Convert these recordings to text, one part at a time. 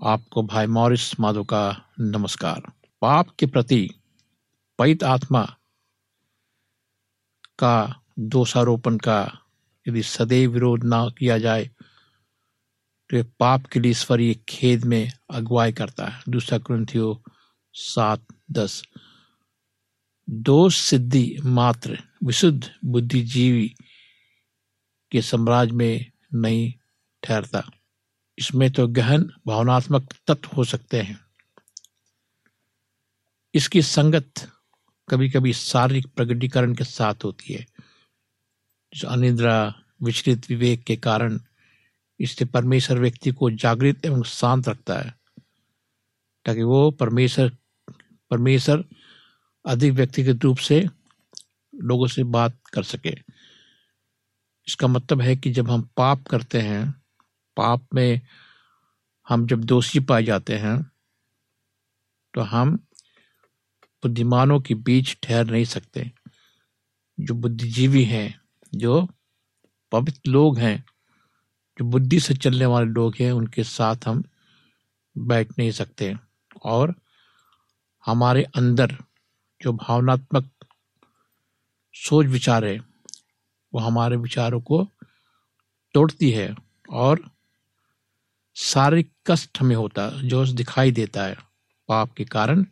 आपको भाई मॉरिस माधो का नमस्कार। पाप के प्रति पवित्र आत्मा का दोषारोपण का यदि सदैव विरोध ना किया जाए तो ये पाप के लिए ईश्वरीय खेद में अगुवाई करता है। दूसरा ग्रंथियो सात दस। दोष सिद्धि मात्र विशुद्ध बुद्धिजीवी के साम्राज्य में नहीं ठहरता। इसमें तो गहन भावनात्मक तत्व हो सकते हैं। इसकी संगत कभी कभी शारीरिक प्रगटीकरण के साथ होती है, जो अनिद्रा, विचलित विवेक के कारण इससे परमेश्वर व्यक्ति को जागृत एवं शांत रखता है, ताकि वो परमेश्वर परमेश्वर अधिक व्यक्तिगत रूप से लोगों से बात कर सके। इसका मतलब है कि जब हम पाप करते हैं पाप में हम जब दोषी पाए जाते हैं तो हम बुद्धिमानों के बीच ठहर नहीं सकते। जो बुद्धिजीवी हैं, जो पवित्र लोग हैं, जो बुद्धि से चलने वाले लोग हैं, उनके साथ हम बैठ नहीं सकते। और हमारे अंदर जो भावनात्मक सोच विचार है, वो हमारे विचारों को तोड़ती है और शारीरिक कष्ट हमें होता है, जो दिखाई देता है, पाप के कारण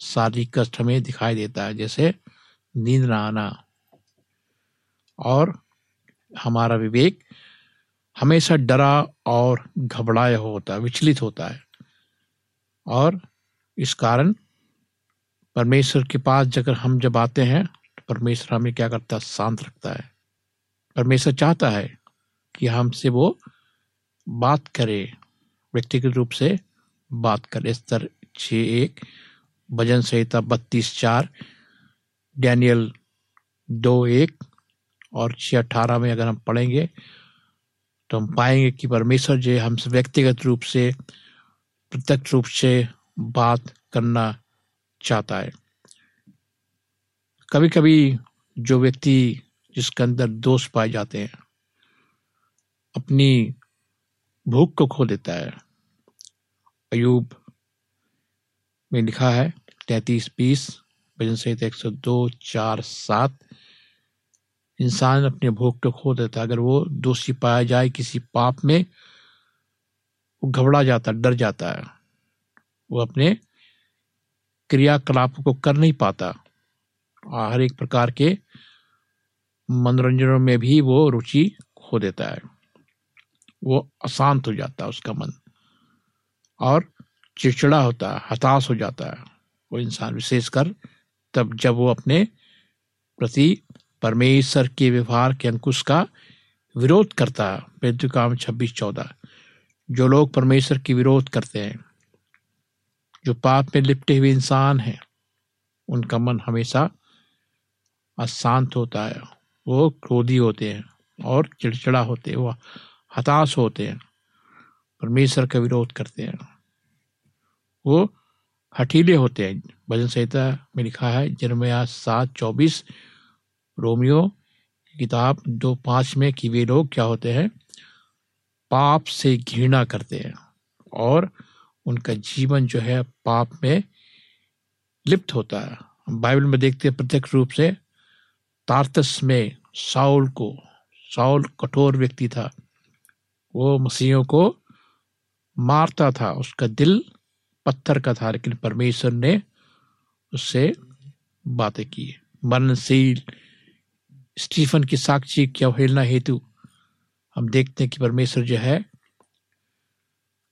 शारीरिक कष्ट हमें दिखाई देता है, जैसे नींद ना आना। और हमारा विवेक हमेशा डरा और घबराया होता है, विचलित होता है। और इस कारण परमेश्वर के पास जब हम जब आते हैं तो परमेश्वर हमें क्या करता है? शांत रखता है। परमेश्वर चाहता है कि हमसे वो बात करे, व्यक्तिगत रूप से बात करे। स्तर छ एक, भजन संहिता बत्तीस चार, डैनियल दो एक, और छः अठारह में अगर हम पढ़ेंगे तो हम पाएँगे कि परमेश्वर जो हमसे व्यक्तिगत रूप से, प्रत्यक्ष रूप से बात करना चाहता है। कभी कभी जो व्यक्ति जिसके अंदर दोष पाए जाते हैं, अपनी भूख को खो देता है। अयूब में लिखा है, तैतीस बीस भजन सहित एक सौ दो, चार, सात। इंसान अपने भूख को खो देता है। अगर वो दोषी पाया जाए किसी पाप में, वो घबरा जाता, डर जाता है। वो अपने क्रियाकलापों को कर नहीं पाता। हर एक प्रकार के मनोरंजनों में भी वो रुचि खो देता है। वो अशांत हो जाता है उसका मन। और चिड़चिड़ा होता है, हताश हो जाता है वो इंसान विशेषकर तब जब वो अपने प्रति परमेश्वर के व्यवहार के अंकुश का विरोध करता है। पेतुकाम छब्बीस चौदह। जो लोग परमेश्वर की विरोध करते हैं, जो पाप में लिपटे हुए इंसान हैं, उनका मन हमेशा अशांत होता है। वो क्रोधी होते हैं और चिड़चिड़ा होते हैं। वो हताश होते हैं, परमेश्वर का विरोध करते हैं। वो हठीले होते हैं। भजन संहिता में लिखा है जन्मया सात चौबीस, रोमियो किताब दो पाँच में कि वे लोग क्या होते हैं? पाप से घृणा करते हैं और उनका जीवन जो है पाप में लिप्त होता है। बाइबल में देखते हैं, प्रत्यक्ष रूप से तारतस में साउल को, साउल कठोर व्यक्ति था। वो मसीहों को मारता था। उसका दिल पत्थर का था, लेकिन परमेश्वर ने उससे बातें की। मरणशील स्टीफन की साक्षी की अवहेलना हेतु हम देखते हैं कि परमेश्वर जो है,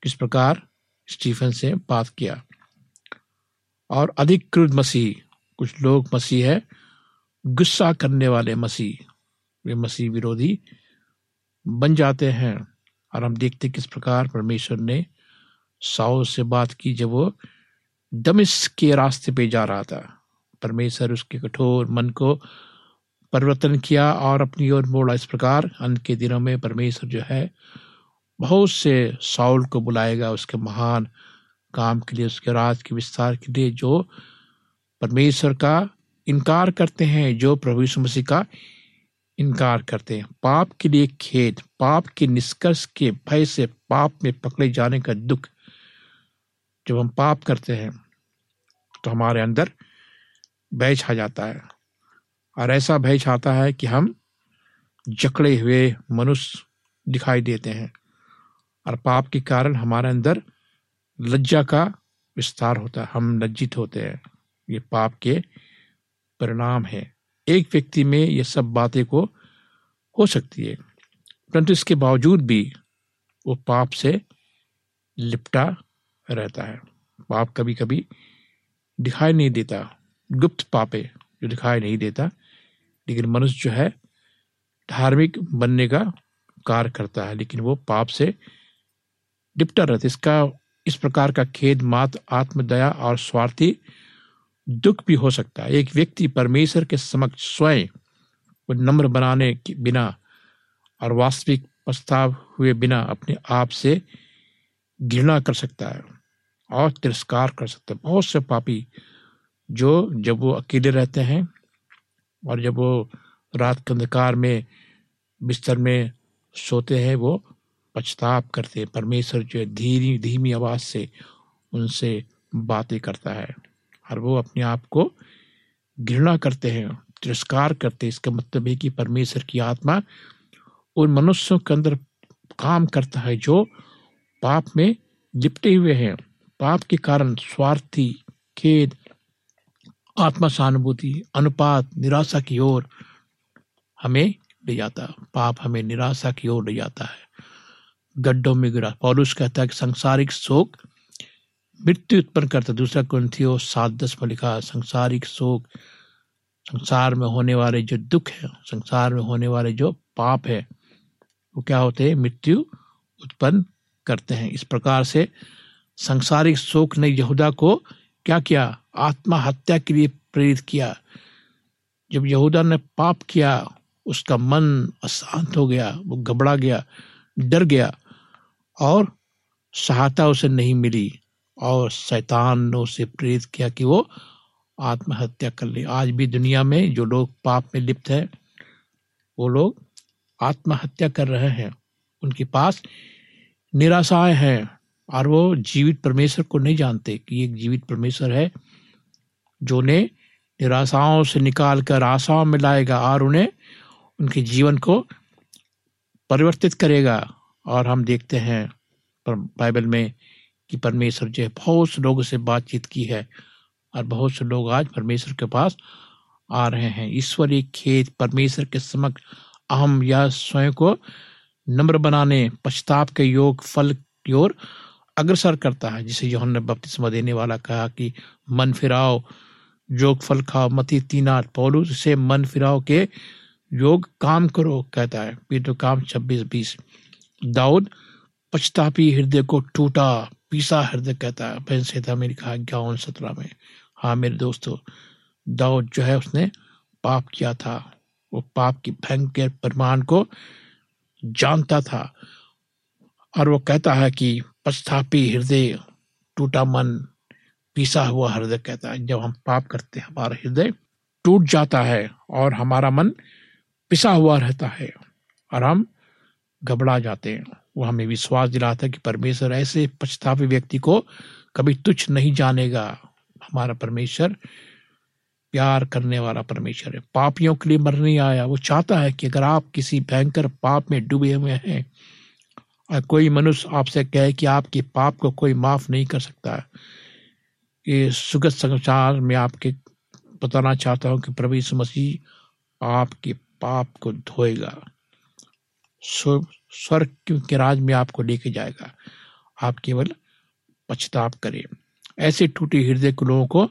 किस प्रकार स्टीफन से बात किया। और अधिक क्रुद्ध मसीह, कुछ लोग मसीह है, गुस्सा करने वाले मसीह, वे मसीह विरोधी बन जाते हैं। और हम देखते किस प्रकार परमेश्वर ने साओ से बात की जब वो दमिश के रास्ते पे जा रहा था। परमेश्वर उसके कठोर मन को परिवर्तन किया और अपनी ओर मोड़ा। इस प्रकार अंत के दिनों में परमेश्वर जो है, बहुत से साउल को बुलाएगा उसके महान काम के लिए, उसके राज के विस्तार के लिए, जो परमेश्वर का इनकार करते हैं, जो प्रभु यीशु मसीह का इनकार करते हैं। पाप के लिए खेद, पाप के निष्कर्ष के भय से पाप में पकड़े जाने का दुख। जब हम पाप करते हैं तो हमारे अंदर भय छा जाता है। और ऐसा भय छाता है कि हम जकड़े हुए मनुष्य दिखाई देते हैं। और पाप के कारण हमारे अंदर लज्जा का विस्तार होता है। हम लज्जित होते हैं। ये पाप के परिणाम है। एक व्यक्ति में ये सब बातें को हो सकती है। परंतु इसके बावजूद भी वो पाप से लिपटा रहता है। पाप कभी कभी दिखाई नहीं देता। गुप्त पापे जो दिखाई नहीं देता, लेकिन मनुष्य जो है, धार्मिक बनने का कार्य करता है, लेकिन वो पाप से लिपटा रहता है। इसका, इस प्रकार का खेद मात, आत्मदया और स्वार्थी दुख भी हो सकता है। एक व्यक्ति परमेश्वर के समक्ष स्वयं को नम्र बनाने के बिना और वास्तविक प्रस्ताव हुए बिना अपने आप से घृणा कर सकता है और तिरस्कार कर सकता है। बहुत से पापी जो जब वो अकेले रहते हैं और जब वो रात के अंधकार में, बिस्तर में सोते हैं, वो पछताप करते हैं। परमेश्वर जो है धीमी धीमी आवाज़ से उनसे बातें करता है। और वो अपने आप को घृणा करते हैं, तिरस्कार करते हैं। इसका मतलब है कि परमेश्वर की आत्मा उन मनुष्यों के अंदर काम करता है जो पाप में लिपटे हुए हैं। पाप के कारण स्वार्थी, खेद आत्मा सहानुभूति अनुपात, निराशा की ओर हमें ले जाता पाप हमें निराशा की ओर ले जाता है। गड्ढों में गिरा। पौलुस कहता है कि संसारिक शोक मृत्यु उत्पन्न करता। दूसरा ग्रंथियो सात दस में लिखा, संसारिक शोक संसार में होने वाले जो दुख है, संसार में होने वाले जो पाप है, वो क्या होते हैं? मृत्यु उत्पन्न करते हैं। इस प्रकार से संसारिक शोक ने यहूदा को क्या किया? आत्महत्या के लिए प्रेरित किया। जब यहूदा ने पाप किया, उसका मन अशांत हो गया, वो घबरा गया, डर गया और सहायता उसे नहीं मिली। और शैतान ने उसे प्रेरित किया कि वो आत्महत्या कर ले। आज भी दुनिया में जो लोग पाप में लिप्त है, वो लोग आत्महत्या कर रहे हैं। उनके पास निराशाएँ हैं और वो जीवित परमेश्वर को नहीं जानते कि एक जीवित परमेश्वर है, जो उन्हें निराशाओं से निकाल कर आशाओं में लाएगा और उन्हें उनके जीवन को परिवर्तित करेगा। और हम देखते हैं बाइबल में कि परमेश्वर जो है बहुत से लोगों से बातचीत की है और बहुत से लोग आज परमेश्वर के पास आ रहे हैं। ईश्वरीय खेत, परमेश्वर के समक्ष अहम या स्वयं को नम्र बनाने, पश्चाताप के योग, फल की ओर अग्रसर करता है, जिसे योहन ने बपतिस्मा देने वाला कहा कि मन फिराओ, योग, फल खाओ, मती तीना पौलू से मन फिराओ के योग काम करो, कहता है। पीटो काम छब्बीस बीस। दाऊद पछतापी हृदय को टूटा। पीसा हृदय कहता है। बहन सेता में लिखा इक्यावन सत्रह में? हाँ मेरे दोस्तों दाऊद जो है उसने पाप किया था। वो पाप की भयंकर परिमाण को जानता था और वो कहता है कि पछतापी हृदय टूटा मन, पीसा हुआ हृदय कहता है। जब हम पाप करते हैं, हमारा हृदय टूट जाता है और हमारा मन पिसा हुआ रहता है और हम घबरा जाते हैं। वो हमें विश्वास दिलाता है कि परमेश्वर ऐसे पछतावे व्यक्ति को कभी तुच्छ नहीं जानेगा। हमारा परमेश्वर प्यार करने वाला परमेश्वर है। पापियों के लिए मर नहीं आया। वो चाहता है कि अगर आप किसी भयंकर पाप में डूबे हुए हैं, और कोई मनुष्य आपसे कहे कि आपके पाप को कोई माफ़ नहीं कर सकता, ये सुगत समाचार में आपके बताना चाहता हूँ कि प्रभु यीशु मसीह आपके पाप को धोएगा। स्वर्ग के राज में आपको लेके जाएगा। आप केवल पछताप करें। ऐसे टूटे हृदय के लोगों को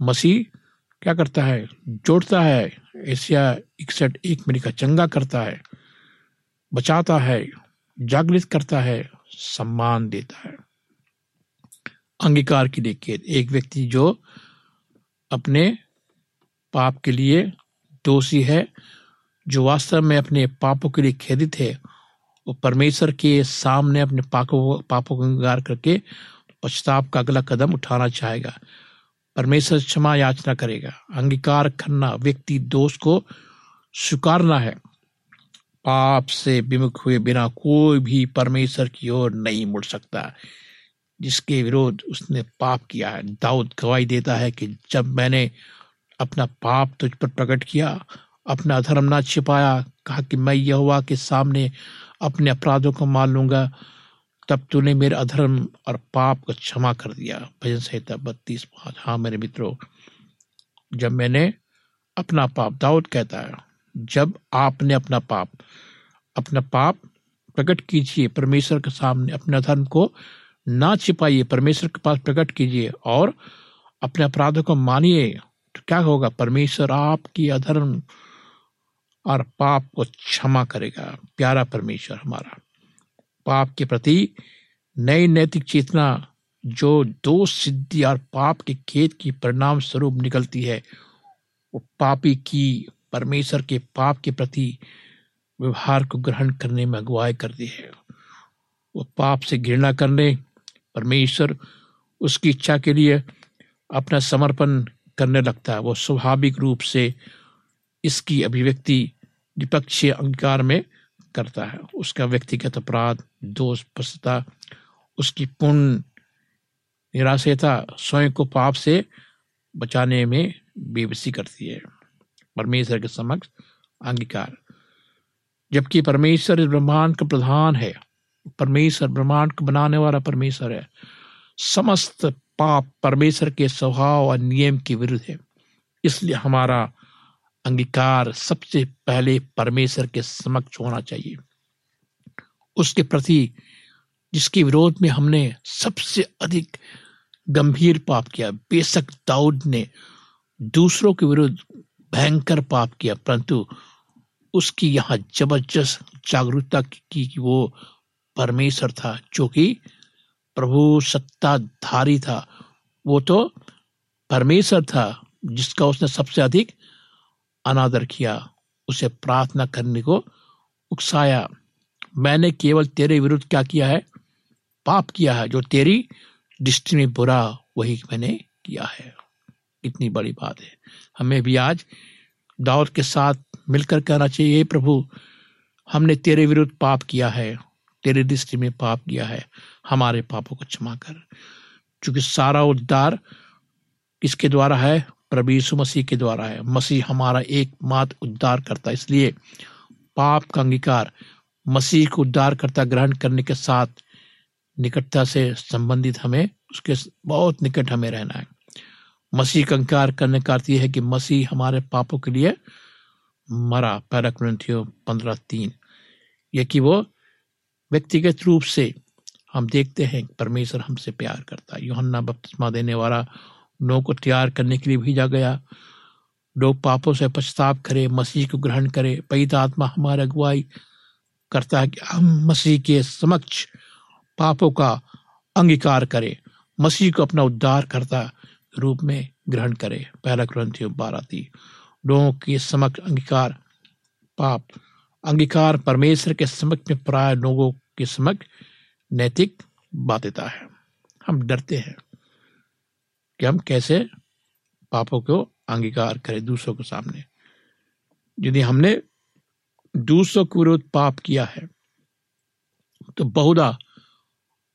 मसीह क्या करता है? जोड़ता है। एशिया इकसठ एक मिनट का चंगा करता है। बचाता है। जागृत करता है। सम्मान देता है। अंगीकार के लिए खेद एक व्यक्ति जो अपने पाप के लिए दोषी है, जो वास्तव में अपने पापों के लिए खेदित है वो परमेश्वर के सामने अपने पापों पापों का अंगीकार करके पश्चाताप का अगला कदम उठाना चाहेगा। परमेश्वर क्षमा याचना करेगा। अंगीकार करना, व्यक्ति दोष को स्वीकारना है। पाप से विमुख हुए बिना कोई भी परमेश्वर की ओर नहीं मुड़ सकता। जिसके विरोध उसने पाप किया है। दाऊद गवाही देता है कि जब मैंने अपना पाप तुझ पर प्रकट किया, अपना धर्म ना छिपाया, कहा कि मैं यहोवा के सामने अपने अपराधों को मान लूँगा, तब तूने मेरे अधर्म और पाप को क्षमा कर दिया। भजन संहिता बत्तीस पाँच। हाँ मेरे मित्रों, जब मैंने अपना पाप, दाऊद कहता है, जब आपने अपना पाप अपना पाप प्रकट कीजिए, परमेश्वर के सामने अपने धर्म को ना छिपाइए, परमेश्वर के पास प्रकट कीजिए और अपने अपराधों को मानिए तो क्या होगा? परमेश्वर आपकी अधर्म और पाप को क्षमा करेगा, प्यारा परमेश्वर हमारा। पाप के प्रति नई नैतिक चेतना, जो दोष सिद्धि और पाप के खेत की परिणाम स्वरूप निकलती है, वो पापी की, परमेश्वर के पाप के प्रति व्यवहार को ग्रहण करने में अगुवाई करती है। वो पाप से घृणा करने, परमेश्वर उसकी इच्छा के लिए अपना समर्पण करने लगता है। वो स्वाभाविक रूप से इसकी अभिव्यक्ति विपक्षीय अंगीकार में करता है। उसका व्यक्तिगत अपराध, दोष पश्चता उसकी पूर्ण निराशयता स्वयं को पाप से बचाने में बेबसी करती है। परमेश्वर के समक्ष अंगीकार। जबकि परमेश्वर इस ब्रह्मांड का प्रधान है। परमेश्वर ब्रह्मांड को बनाने वाला परमेश्वर है। समस्त पाप परमेश्वर के स्वभाव और नियम के विरुद्ध है। इसलिए हमारा अंगीकार सबसे पहले परमेश्वर के समक्ष होना चाहिए। उसके प्रति जिसके विरोध में हमने सबसे अधिक गंभीर पाप किया, बेशक दाऊद ने दूसरों के विरुद्ध भयंकर पाप किया, परंतु उसकी यहाँ ज़बरदस्त जागरूकता की कि वो परमेश्वर था, जो कि प्रभु सत्ताधारी था। वो तो परमेश्वर था जिसका उसने सबसे अधिक अनादर किया, उसे प्रार्थना करने को उकसाया। मैंने केवल तेरे विरुद्ध क्या किया है? पाप किया है। जो तेरी दृष्टि में बुरा, वही मैंने किया है। इतनी बड़ी बात है। हमें भी आज दाऊद के साथ मिलकर कहना चाहिए प्रभु। हमने तेरे विरुद्ध पाप किया है। तेरी दृष्टि में पाप किया है। हमारे पापों को क्षमा कर। क्योंकि सारा उद्धार किसके द्वारा है प्रभु यीशु मसीह के द्वारा है। मसीह हमारा एकमात्र उद्धार करता इसलिए पाप का अंगीकार मसीह को उद्धार करता, ग्रहण करने के साथ निकटता से संबंधित हमें, उसके बहुत निकट हमें रहना है। मसीह का अंकार करने का अर्थ यह है कि मसीह हमारे पापों के लिए मरा। पैरा क्रंथियो पंद्रह तीन। यह कि वो व्यक्तिगत रूप से हम देखते हैं परमेश्वर हमसे प्यार करता है। योहन्ना बपतिस्मा देने वाला लोगों को तैयार करने के लिए भेजा गया। लोग पापों से पछताप करे, मसीह को ग्रहण करे। पैदा आत्मा हमारे अगुवाई करता है कि हम मसीह के समक्ष पापों का अंगीकार करें, मसीह को अपना उद्धार करता रूप में ग्रहण करें। पहला ग्रंथि बारह थी लोगों के समक्ष अंगीकार, पाप अंगीकार परमेश्वर के समक्ष में प्राय लोगों के समक्ष नैतिक बाध्यता है। हम डरते हैं। कि हम कैसे पापों को अंगीकार करें दूसरों के सामने। यदि हमने दूसरों के विरुद्ध पाप किया है तो बहुधा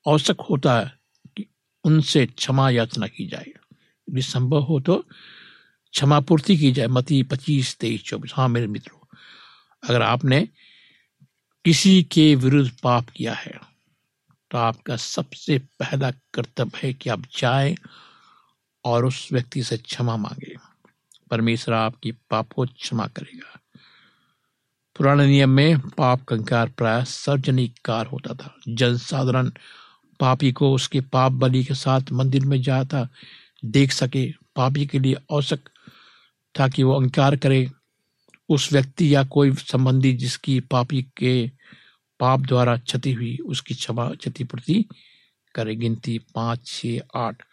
आवश्यक होता है कि उनसे क्षमा याचना की जाए। यदि संभव हो तो क्षमा पूर्ति की जाए। मती पच्चीस, तेईस, चौबीस। हाँ मेरे मित्रों, अगर आपने किसी के विरुद्ध पाप किया है तो आपका सबसे पहला कर्तव्य है कि आप जाएँ और उस व्यक्ति से क्षमा मांगे। परमेश्वर आपकी पाप को क्षमा करेगा। पुराने नियम में पाप कंकार प्राय सार्वजनिक कार होता था। जनसाधारण पापी को उसके पाप बलि के साथ मंदिर में जाता, देख सके, पापी के लिए आवश्यक था कि वो अंकार करे। उस व्यक्ति या कोई संबंधी जिसकी पापी के पाप द्वारा क्षति हुई, उसकी क्षमा क्षतिपूर्ति करे। गिनती पाँच छ आठ।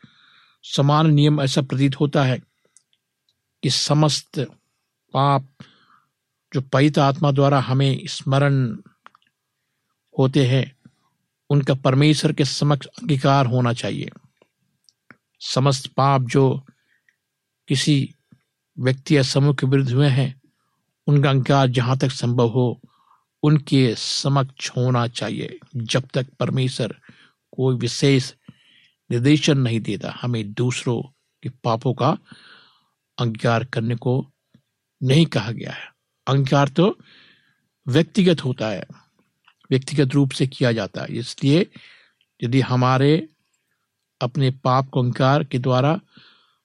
समान नियम ऐसा प्रतीत होता है कि समस्त पाप जो पवित्र आत्मा द्वारा हमें स्मरण होते हैं, उनका परमेश्वर के समक्ष अंगीकार होना चाहिए। समस्त पाप जो किसी व्यक्ति या समूह के विरुद्ध हुए हैं, उनका अंगीकार जहाँ तक संभव हो, उनके समक्ष होना चाहिए। जब तक परमेश्वर कोई विशेष निर्देशन नहीं देता। हमें दूसरों के पापों का अंगीकार करने को नहीं कहा गया है। अंगीकार तो व्यक्तिगत होता है, व्यक्तिगत रूप से किया जाता है। इसलिए यदि हमारे अपने पाप को अंकार के द्वारा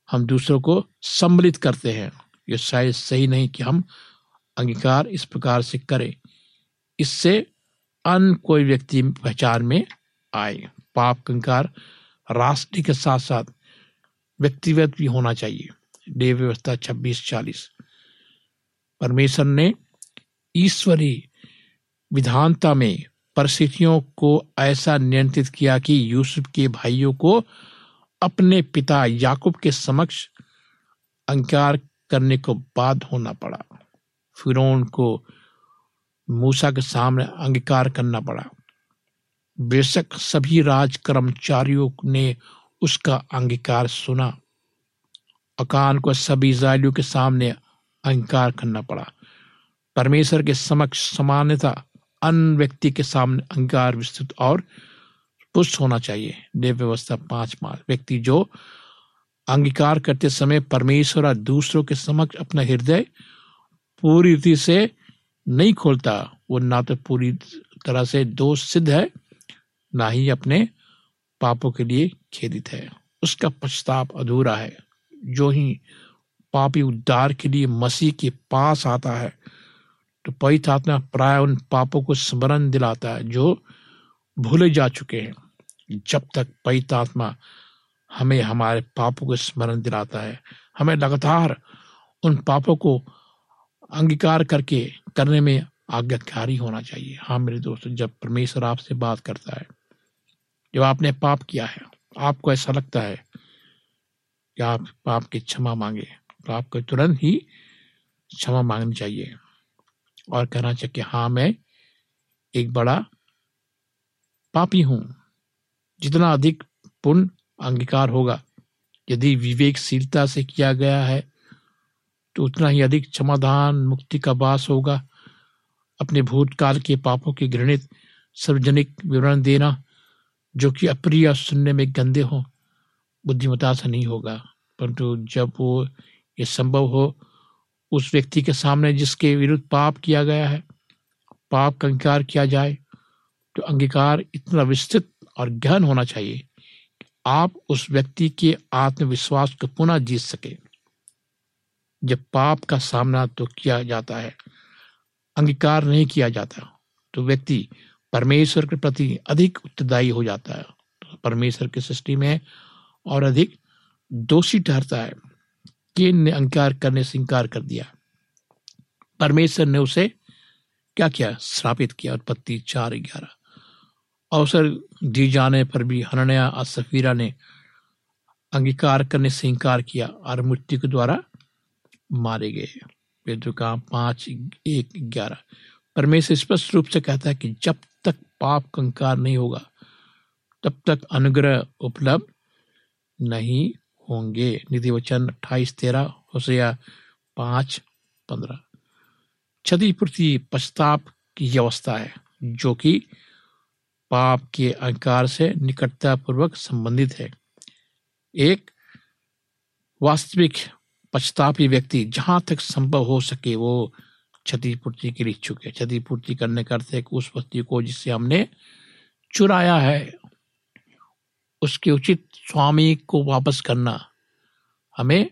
हम दूसरों को सम्मिलित करते हैं, ये शायद सही नहीं कि हम अंगीकार इस प्रकार से करें। इससे अन्य कोई व्यक्ति पहचान में आए। पाप कंकार राष्ट्रीय के साथ साथ व्यक्तिगत भी होना चाहिए। देव व्यवस्था छब्बीस चालीस। परमेश्वर ने ईश्वरी विधानता में परिस्थितियों को ऐसा नियंत्रित किया कि यूसुफ के भाइयों को अपने पिता याकूब के समक्ष अंकार करने को बाध्य होना पड़ा। फिरौन को मूसा के सामने अंगीकार करना पड़ा। बेशक सभी राज कर्मचारियों ने उसका अंगीकार सुना। अकान को सभी इसराइलियों के सामने अंगीकार करना पड़ा। परमेश्वर के समक्ष समानता अन्य व्यक्ति के सामने अंगीकार विस्तृत और पुष्ट होना चाहिए। देव व्यवस्था पाँच मार्ग व्यक्ति जो अंगीकार करते समय परमेश्वर और दूसरों के समक्ष अपना हृदय पूरी रीति से नहीं खोलता, वो ना तो पूरी तरह से दोष सिद्ध है ना ही अपने पापों के लिए खेदित है। उसका पछताप अधूरा है। जो ही पापी उद्धार के लिए मसीह के पास आता है तो पवित्र आत्मा प्राय उन पापों को स्मरण दिलाता है जो भूले जा चुके हैं। जब तक पवित्र आत्मा हमें हमारे पापों को स्मरण दिलाता है, हमें लगातार उन पापों को अंगीकार करके करने में आज्ञाकारी होना चाहिए। हाँ मेरे दोस्तों, जब परमेश्वर आपसे बात करता है जब आपने पाप किया है। आपको ऐसा लगता है कि आप पाप की क्षमा मांगे तो आपको तुरंत ही क्षमा मांगनी चाहिए और कहना चाहिए कि हाँ मैं एक बड़ा पापी हूँ। जितना अधिक पुण्य अंगीकार होगा, यदि विवेकशीलता से किया गया है तो उतना ही अधिक क्षमादान, मुक्ति का वास होगा। अपने भूतकाल के पापों के घृणित, सार्वजनिक विवरण देना जो कि अप्रिय और सुनने में गंदे हो बुद्धिमता से नहीं होगा। परंतु जब वो ये संभव हो, उस व्यक्ति के सामने जिसके विरुद्ध पाप किया गया है, पाप का अंगीकार किया जाए तो अंगीकार इतना विस्तृत और गहन होना चाहिए कि आप उस व्यक्ति के आत्मविश्वास को पुनः जीत सके। जब पाप का सामना तो किया जाता है, अंगीकार नहीं किया जाता तो व्यक्ति परमेश्वर के प्रति अधिक उत्तरदायी हो जाता है। तो परमेश्वर की सृष्टि में और अधिक दोषी ठहरता है। केन ने अंकार करने से इंकार कर दिया। परमेश्वर ने उसे क्या किया श्रापित किया? उत्पत्ति चार ग्यारह। अवसर दी जाने पर भी हनया और सफीरा ने अंगीकार करने से इंकार किया और मृत्यु के द्वारा मारे गए। पाँच एक ग्यारह। परमेश्वर स्पष्ट रूप से कहता है कि जब तक पाप कंकार नहीं होगा, तब तक अनुग्रह उपलब्ध नहीं होंगे। निधि वचन अट्ठाईस, तेरह, होशिया पाँच, पंद्रह। क्षतिपूर्ति पश्चाताप की अवस्था है, जो कि पाप के अहंकार से निकटता पूर्वक संबंधित है। एक, वास्तविक पछतापी व्यक्ति जहाँ तक संभव हो सके वो क्षतिपूर्ति के लिए इच्छुक है। क्षतिपूर्ति करने का अर्थ उस वस्तु को जिससे हमने चुराया है, उसके उचित स्वामी को वापस करना हमें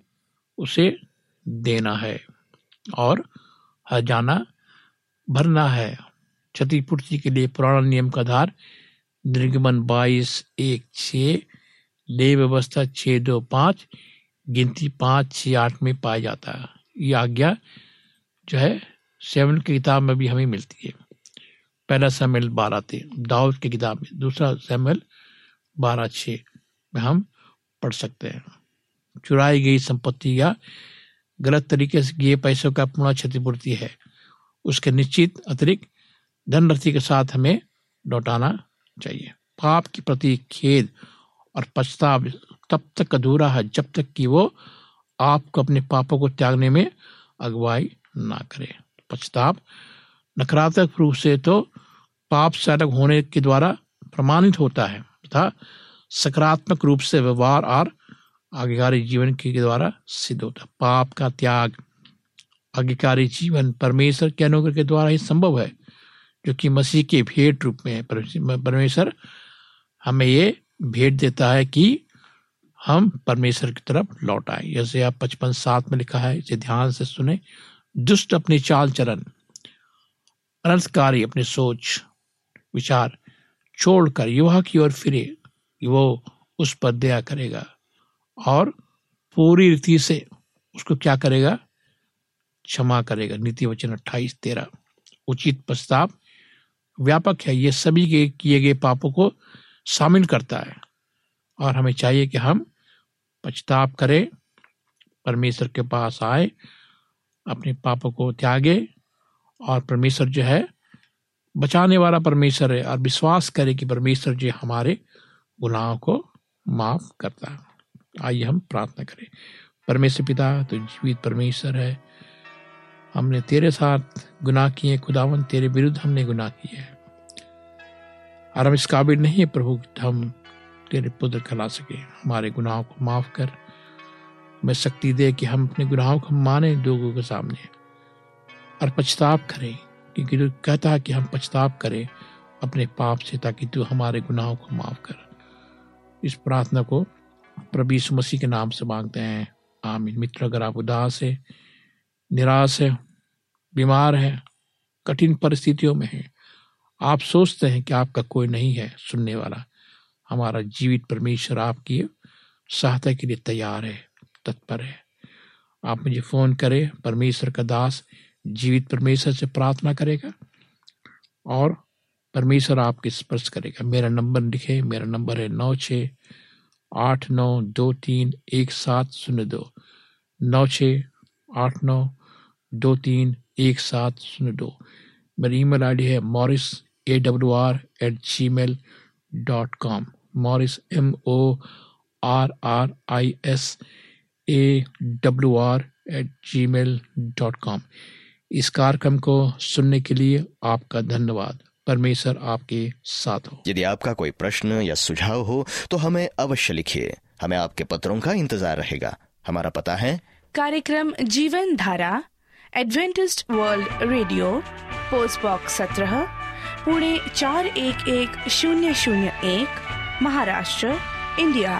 उसे देना है और हजाना भरना है। क्षतिपूर्ति के लिए पुराना नियम का आधार निर्गमन बाईस एक छ व्यवस्था छ दो पाँच, गिनती पाँच छ आठ में पाया जाता है। ये आज्ञा जो है सेवन की किताब में भी हमें मिलती है। पहला सैमल बारह थे दाऊद की किताब में। दूसरा सैमल बारह छ में हम पढ़ सकते हैं। चुराई गई संपत्ति या गलत तरीके से किए पैसों का पुनः क्षतिपूर्ति है। उसके निश्चित अतिरिक्त धनराशि के साथ हमें लौटाना चाहिए। पाप के प्रति खेद और पछताव तब तक अधूरा है जब तक कि वो आपको अपने पापों को त्यागने में अगुवाई ना करे। पछताव नकारात्मक रूप से तो पाप से अलग होने के द्वारा प्रमाणित होता है, तथा सकारात्मक रूप से व्यवहार और आज्ञाकारी जीवन के द्वारा सिद्ध होता है। पाप का त्याग आज्ञाकारी जीवन परमेश्वर के अनुग्रह के द्वारा ही संभव है, जो कि मसीह के भेंट रूप में है। परमेश्वर हमें ये भेंट देता है कि हम परमेश्वर की तरफ़ लौट आए। जैसे आप पचपन सात में लिखा है, इसे ध्यान से सुने। दुष्ट अपने चाल चलन, अनर्थकारी अपनी सोच, विचार छोड़कर युवा की ओर फिरे, वो उस पर दया करेगा और पूरी रीति से उसको क्या करेगा? क्षमा करेगा। नीति वचन अट्ठाईस, तेरह। उचित प्रस्ताव व्यापक है। ये सभी के किए गए पापों को शामिल करता है और हमें चाहिए कि हम पछताप करें, परमेश्वर के पास आए अपने पापों को त्यागे और परमेश्वर जो है, बचाने वाला परमेश्वर है और विश्वास करे कि परमेश्वर जी हमारे गुनाहों को माफ़ करता है। आइए हम प्रार्थना करें। परमेश्वर पिता तो जीवित परमेश्वर है। हमने तेरे साथ गुनाह किए, खुदावन तेरे विरुद्ध हमने गुनाह किए। और हम इस काबिल नहीं है प्रभु हम तेरे पुत्र खिला सके। हमारे गुनाहों को माफ़ कर हमें शक्ति दे कि हम अपने गुनाहों को माने लोगों के सामने और पछताप करें, क्योंकि तू कहता है कि हम पछताप करें अपने पाप से, ताकि तू हमारे गुनाहों को माफ़ कर। इस प्रार्थना को प्रभु मसीह के नाम से मांगते हैं। आमीन। मित्र, अगर आप उदास है, निराश है, बीमार है, कठिन परिस्थितियों में है, आप सोचते हैं कि आपका कोई नहीं है सुनने वाला। हमारा जीवित परमेश्वर आपकी सहायता के लिए तैयार है। तत्पर है। आप मुझे फ़ोन करें, परमेश्वर का दास, जीवित परमेश्वर से प्रार्थना करेगा और परमेश्वर आपके स्पर्श करेगा। मेरा नंबर लिखे, मेरा नंबर है नौ छ आठ नौ दो तीन एक सात शून्य दो। नौ छ आठ नौ दो तीन एक सात शून्य दो। मेरी ईमेल आईडी है Morris A W R at Gmail dot com. Morris M O R R I S A W R at Gmail dot com इस कार्यक्रम को सुनने के लिए आपका धन्यवाद। परमेश्वर आपके साथ हो। यदि आपका कोई प्रश्न या सुझाव हो तो हमें अवश्य लिखिए। हमें आपके पत्रों का इंतज़ार रहेगा। हमारा पता है। कार्यक्रम Jeevan Dhara Adventist world radio post box सत्रह पुणे चार एक एक शून्य शून्य एक महाराष्ट्र इंडिया।